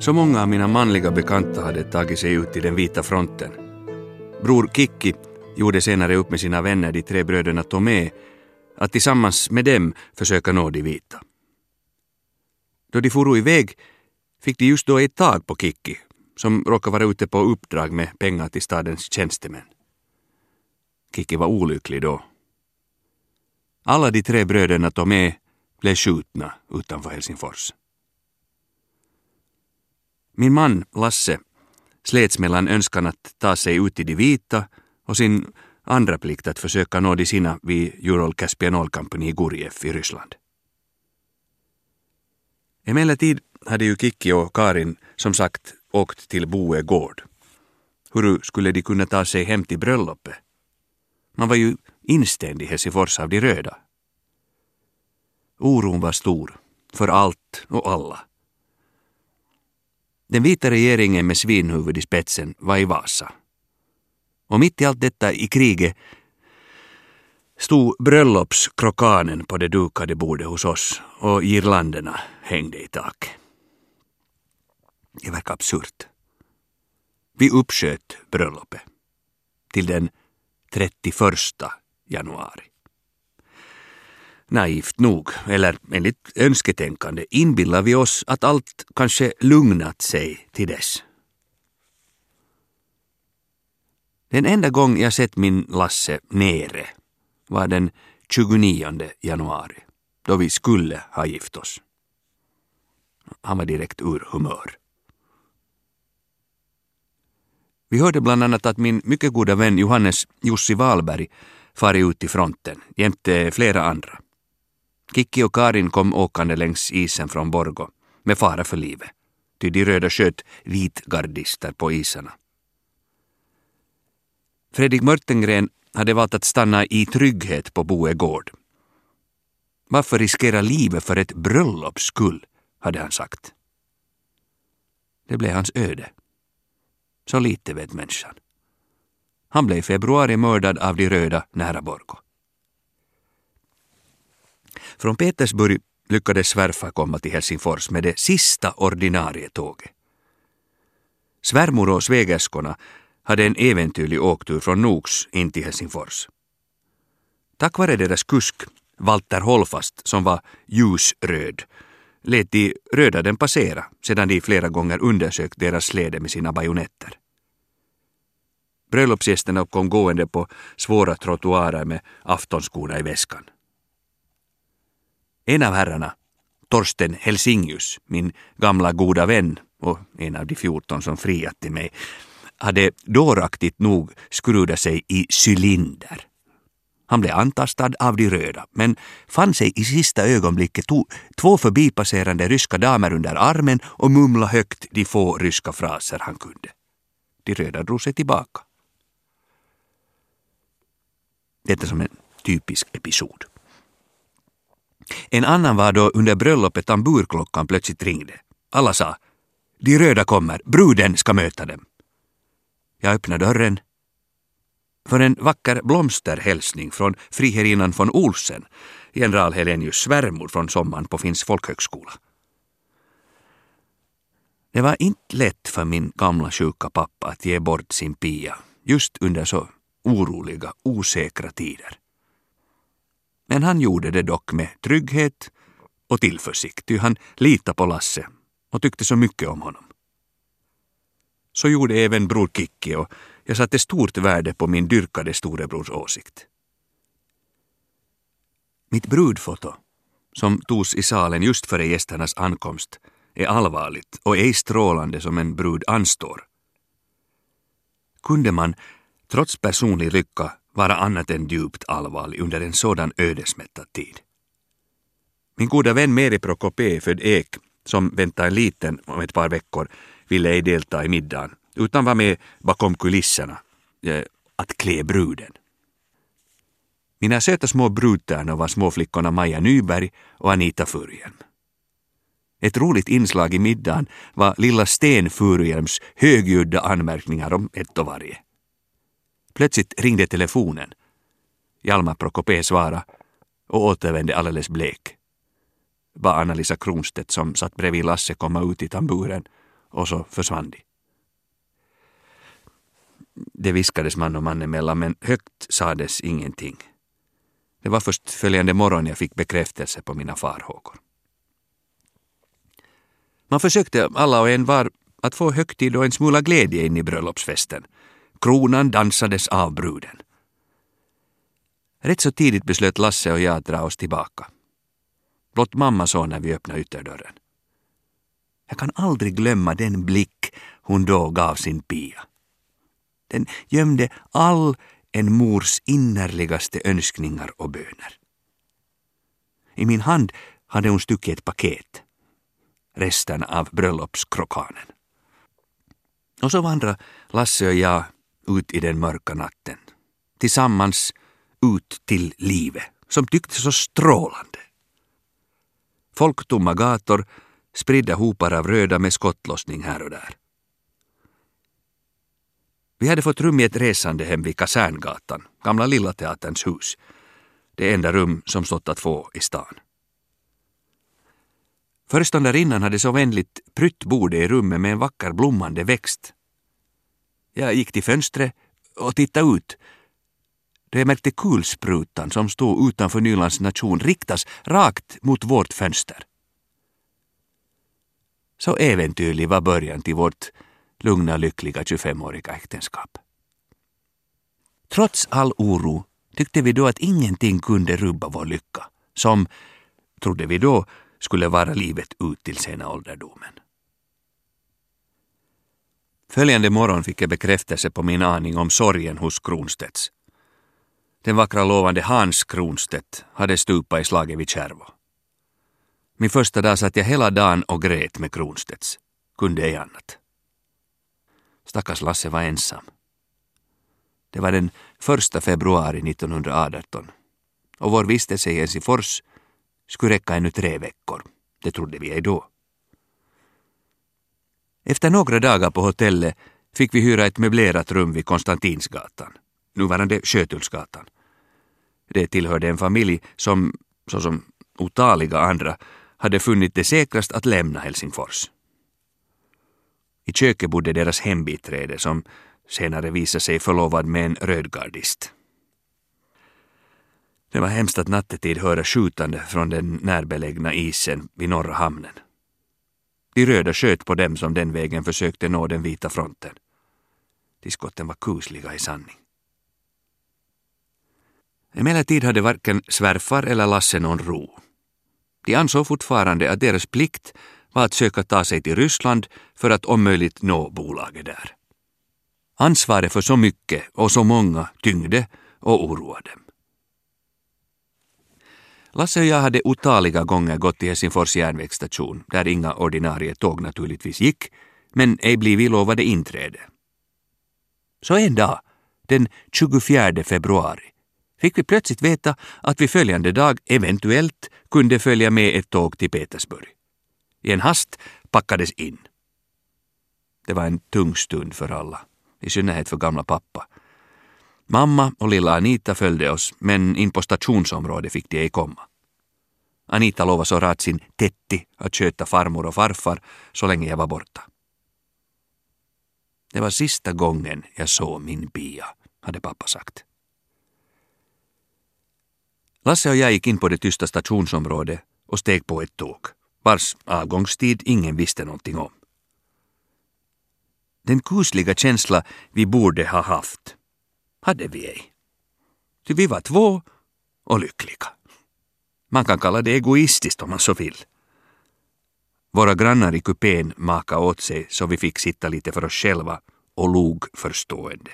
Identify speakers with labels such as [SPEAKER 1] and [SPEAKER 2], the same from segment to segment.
[SPEAKER 1] Så många av mina manliga bekanta hade tagit sig ut till den vita fronten. Bror Kikki gjorde senare upp med sina vänner, de tre bröderna Tomé, att tillsammans med dem försöka nå de vita. Då de for iväg fick de just då ett tag på Kikki, som råkade vara ute på uppdrag med pengar till stadens tjänstemän. Kikki var olycklig då. Alla de tre bröderna Tomé blev skjutna utanför Helsingfors. Min man Lasse slets mellan önskan att ta sig ut till de vita och sin andra plikt att försöka nå de sina vid Ural Caspian Oil Company i Gurjev i Ryssland. Emellertid hade ju Kikki och Karin som sagt åkt till Boe gård. Hur skulle de kunna ta sig hem till bröllopet? Man var ju instängd i Helsingfors av de röda. Oron var stor, för allt och alla. Den vita regeringen med svinhuvud i spetsen var i Vasa. Och mitt i allt detta i kriget stod bröllopskrokanen på det dukade bordet hos oss och girlanderna hängde i taket. Det verkar absurt. Vi uppsköt bröllopet till den 31 januari. Naivt nog, eller enligt önsketänkande, inbillar vi oss att allt kanske lugnat sig till dess. Den enda gång jag sett min Lasse nere var den 29 januari, då vi skulle ha gift oss. Han var direkt ur humör. Vi hörde bland annat att min mycket goda vän Johannes Jussi Wahlberg farit ut till fronten jämte flera andra. Kikki och Karin kom åkande längs isen från Borgo med fara för livet, ty de röda sköt vitgardister på isarna. Fredrik Mörtengren hade valt att stanna i trygghet på Boe gård. Varför riskera livet för ett bröllops skull, hade han sagt. Det blev hans öde. Så lite vet människan. Han blev i februari mördad av de röda nära Borgo. Från Petersburg lyckades svärfar komma till Helsingfors med det sista ordinarie tåget. Svärmor och svägerskorna hade en äventyrlig åktur från Noks in till Helsingfors. Tack vare deras kusk, Walter Holfast, som var ljusröd, lät de röda den passera sedan de flera gånger undersökt deras släde med sina bajonetter. Bröllopsgästerna kom gående på svåra trottoarer med aftonskorna i väskan. En av herrarna, Torsten Helsingius, min gamla goda vän och en av de fjorton som friat till mig, hade dåraktigt nog skrudat sig i cylinder. Han blev antastad av de röda, men fann sig i sista ögonblicket två förbipasserande ryska damer under armen och mumla högt de få ryska fraser han kunde. De röda drog sig tillbaka. Detta som en typisk episod. En annan var då under bröllopet tamburklockan plötsligt ringde. Alla sa ”De röda kommer, bruden ska möta dem”. Jag öppnade dörren för en vacker blomsterhälsning från friherrinnan von Olsen, general Helenius svärmor från sommaren på Finns folkhögskola. Det var inte lätt för min gamla sjuka pappa att ge bort sin Pia just under så oroliga, osäkra tider. Men han gjorde det dock med trygghet och tillförsikt, ty han litade på Lasse och tyckte så mycket om honom. Så gjorde även bror Kikki och jag satte stort värde på min dyrkade storebrors åsikt. Mitt brudfoto, som togs i salen just före gästernas ankomst, är allvarligt och ej strålande som en brud anstår. Kunde man, trots personlig lycka, vara annat än djupt allvarlig under en sådan ödesmättad tid? Min goda vän Meri Prokopé, född Ek, som väntar en liten om ett par veckor, ville ej delta i middagen, utan var med bakom kulisserna eh, att klä bruden. Mina söta små brudtärnor var småflickorna Maja Nyberg och Anita Furhjelm. Ett roligt inslag i middagen var lilla Sten Furuhjelms högljudda anmärkningar om ett och varje. Plötsligt ringde telefonen. Hjalmar Prokopé svarade och återvände alldeles blek. Bara Anna-Lisa Kronstedt som satt bredvid Lasse komma ut i tamburen och så försvann de. Det viskades man och man emellan men högt sades ingenting. Det var först följande morgon jag fick bekräftelse på mina farhågor. Man försökte alla och en var att få högtid och en smula glädje in i bröllopsfesten. Kronan dansades av bruden. Rätt så tidigt beslöt Lasse och jag att dra oss tillbaka. Blott mamma såg när vi öppnade ytterdörren. Jag kan aldrig glömma den blick hon då gav sin Pia. Den gömde all en mors innerligaste önskningar och böner. I min hand hade hon stuckit ett paket, resten av bröllopskrokanen. Och så vandrade Lasse och jag ut i den mörka natten, tillsammans ut till livet, som tycktes så strålande. Folktomma gator, spridda hopar av röda med skottlossning här och där. Vi hade fått rum i ett resandehem vid Kaserngatan, Gamla Lilla Teaterns hus. Det enda rum som stått att få i stan. Föreståndarinnan hade så vänligt prytt bordet i rummet med en vacker blommande växt. Jag gick till fönstret och tittade ut då jag märkte kulsprutan som stod utanför Nylands nation riktas rakt mot vårt fönster. Så äventyrlig var början till vårt lugna, lyckliga 25-åriga äktenskap. Trots all oro tyckte vi då att ingenting kunde rubba vår lycka, som, trodde vi då, skulle vara livet ut till sena ålderdomen. Följande morgon fick jag bekräftelse på min aning om sorgen hos Kronstedts. Den vackra lovande Hans Kronstedt hade stupat i slaget vid Kärvo. Min första dag satt jag hela dagen och grät med Kronstedts. Kunde ej annat. Stackars Lasse var ensam. Det var den första februari 1918 och vår vistelse i Helsingfors skulle räcka ännu tre veckor. Det trodde vi ej då. Efter några dagar på hotellet fick vi hyra ett möblerat rum vid Konstantinsgatan, nuvarande Sjötullsgatan. Det tillhörde en familj som, såsom otaliga andra, hade funnit det säkrast att lämna Helsingfors. I köket bodde deras hembiträde som senare visade sig förlovad med en rödgardist. Det var hemskt att nattetid höra skjutande från den närbelägna isen vid Norra hamnen. De röda sköt på dem som den vägen försökte nå den vita fronten. De skotten var kusliga i sanning. Emellertid hade varken svärfar eller Lasse någon ro. De ansåg fortfarande att deras plikt var att söka ta sig till Ryssland för att om möjligt nå bolaget där. Ansvaret för så mycket och så många tyngde och oroade dem. Lasse och jag hade otaliga gånger gått till Helsingfors järnvägsstation, där inga ordinarie tåg naturligtvis gick, men ej blivit lovade inträde. Så en dag, den 24 februari, fick vi plötsligt veta att vi följande dag eventuellt kunde följa med ett tåg till Petersburg. I en hast packades in. Det var en tung stund för alla, i synnerhet för gamla pappa. Mamma och lilla Anita följde oss, men in på stationsområdet fick de ej komma. Anita lovade så rart sin Tetti att sköta farmor och farfar så länge jag var borta. Det var sista gången jag såg min Pia, hade pappa sagt. Lasse och jag gick in på det tysta stationsområdet och steg på ett tåg, vars avgångstid ingen visste någonting om. Den kusliga känsla vi borde ha haft hade vi ej. Ty vi var två och lyckliga. Man kan kalla det egoistiskt om man så vill. Våra grannar i kupén makade åt sig så vi fick sitta lite för oss själva och log förstående.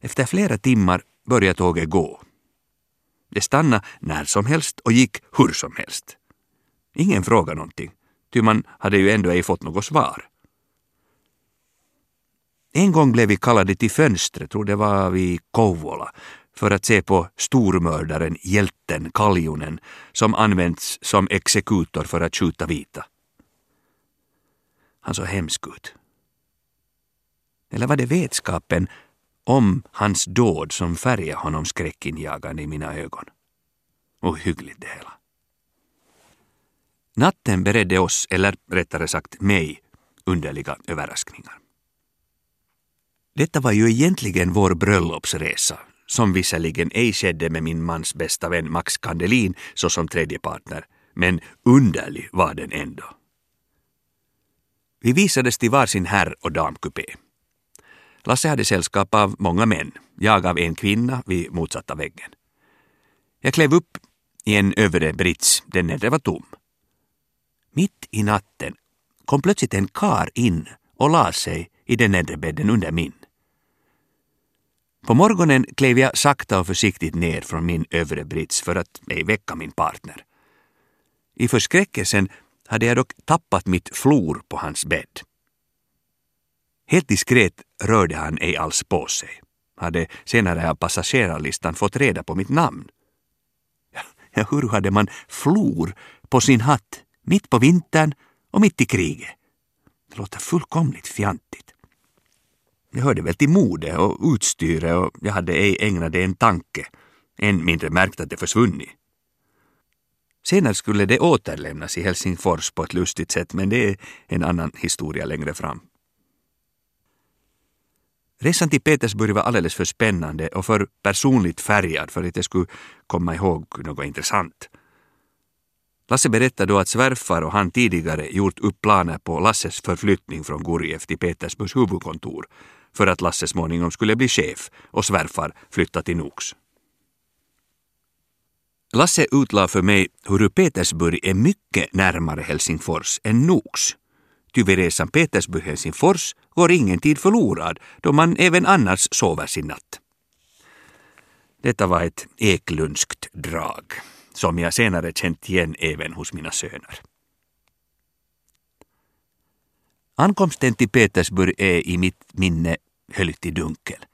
[SPEAKER 1] Efter flera timmar började tåget gå. Det stannade när som helst och gick hur som helst. Ingen frågade någonting, ty man hade ju ändå ej fått något svar. En gång blev vi kallade till fönstret, tror det var vid Kouvola, för att se på stormördaren, hjälten Kaljunen, som används som exekutor för att skjuta vita. Han såg hemsk ut. Eller var det vetskapen om hans dåd som färgade honom skräckinjagande i mina ögon? Ohyggligt det hela. Natten beredde oss, eller rättare sagt mig, underliga överraskningar. Detta var ju egentligen vår bröllopsresa, som visserligen ej skedde med min mans bästa vän Max Kandelin såsom tredje partner, men underlig var den ändå. Vi visades till varsin herr och damkupé. Lasse hade sällskap av många män, jag av en kvinna vid motsatta väggen. Jag klev upp i en övre brits, den nedre var tom. Mitt i natten kom plötsligt en kar in och la sig i den nedre bädden under min. På morgonen klev jag sakta och försiktigt ner från min övre brits för att ej väcka min partner. I förskräckelsen hade jag dock tappat mitt flor på hans bädd. Helt diskret rörde han ej alls på sig. Hade senare av passagerarlistan fått reda på mitt namn. Ja, hur hade man flor på sin hatt mitt på vintern och mitt i kriget? Det låter fullkomligt fjantigt. Jag hörde väl till mode och utstyre och jag hade ej ägnat det en tanke, än mindre märkt att det försvunnit. Senare skulle det återlämnas i Helsingfors på ett lustigt sätt, men det är en annan historia längre fram. Resan till Petersburg var alldeles för spännande och för personligt färgad för att jag skulle komma ihåg något intressant. Lasse berättade då att svärfar och han tidigare gjort upp planer på Lasses förflyttning från Gurjev till Petersburgs huvudkontor för att Lasse småningom skulle bli chef och svärfar flytta till Nox. Lasse utlade för mig hur Petersburg är mycket närmare Helsingfors än Nox. Ty vid resan Petersburg-Helsingfors går ingen tid förlorad då man även annars sover sin natt. Detta var ett eklundskt drag som jag senare känt igen även hos mina söner. Ankomsten till Petersburg är i mitt minne höljt i dunkel.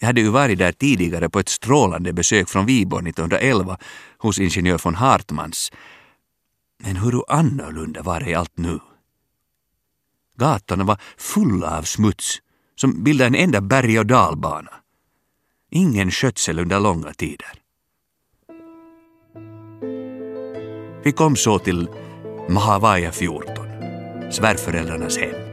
[SPEAKER 1] Jag hade ju varit där tidigare på ett strålande besök från Viborg 1911 hos ingenjör von Hartmans. Men hur annorlunda var det allt nu? Gatorna var fulla av smuts som bildade en enda berg och dalbana. Ingen skötsel under långa tider. Vi kom så till Mahavaya 14, svärföräldrarnas hem.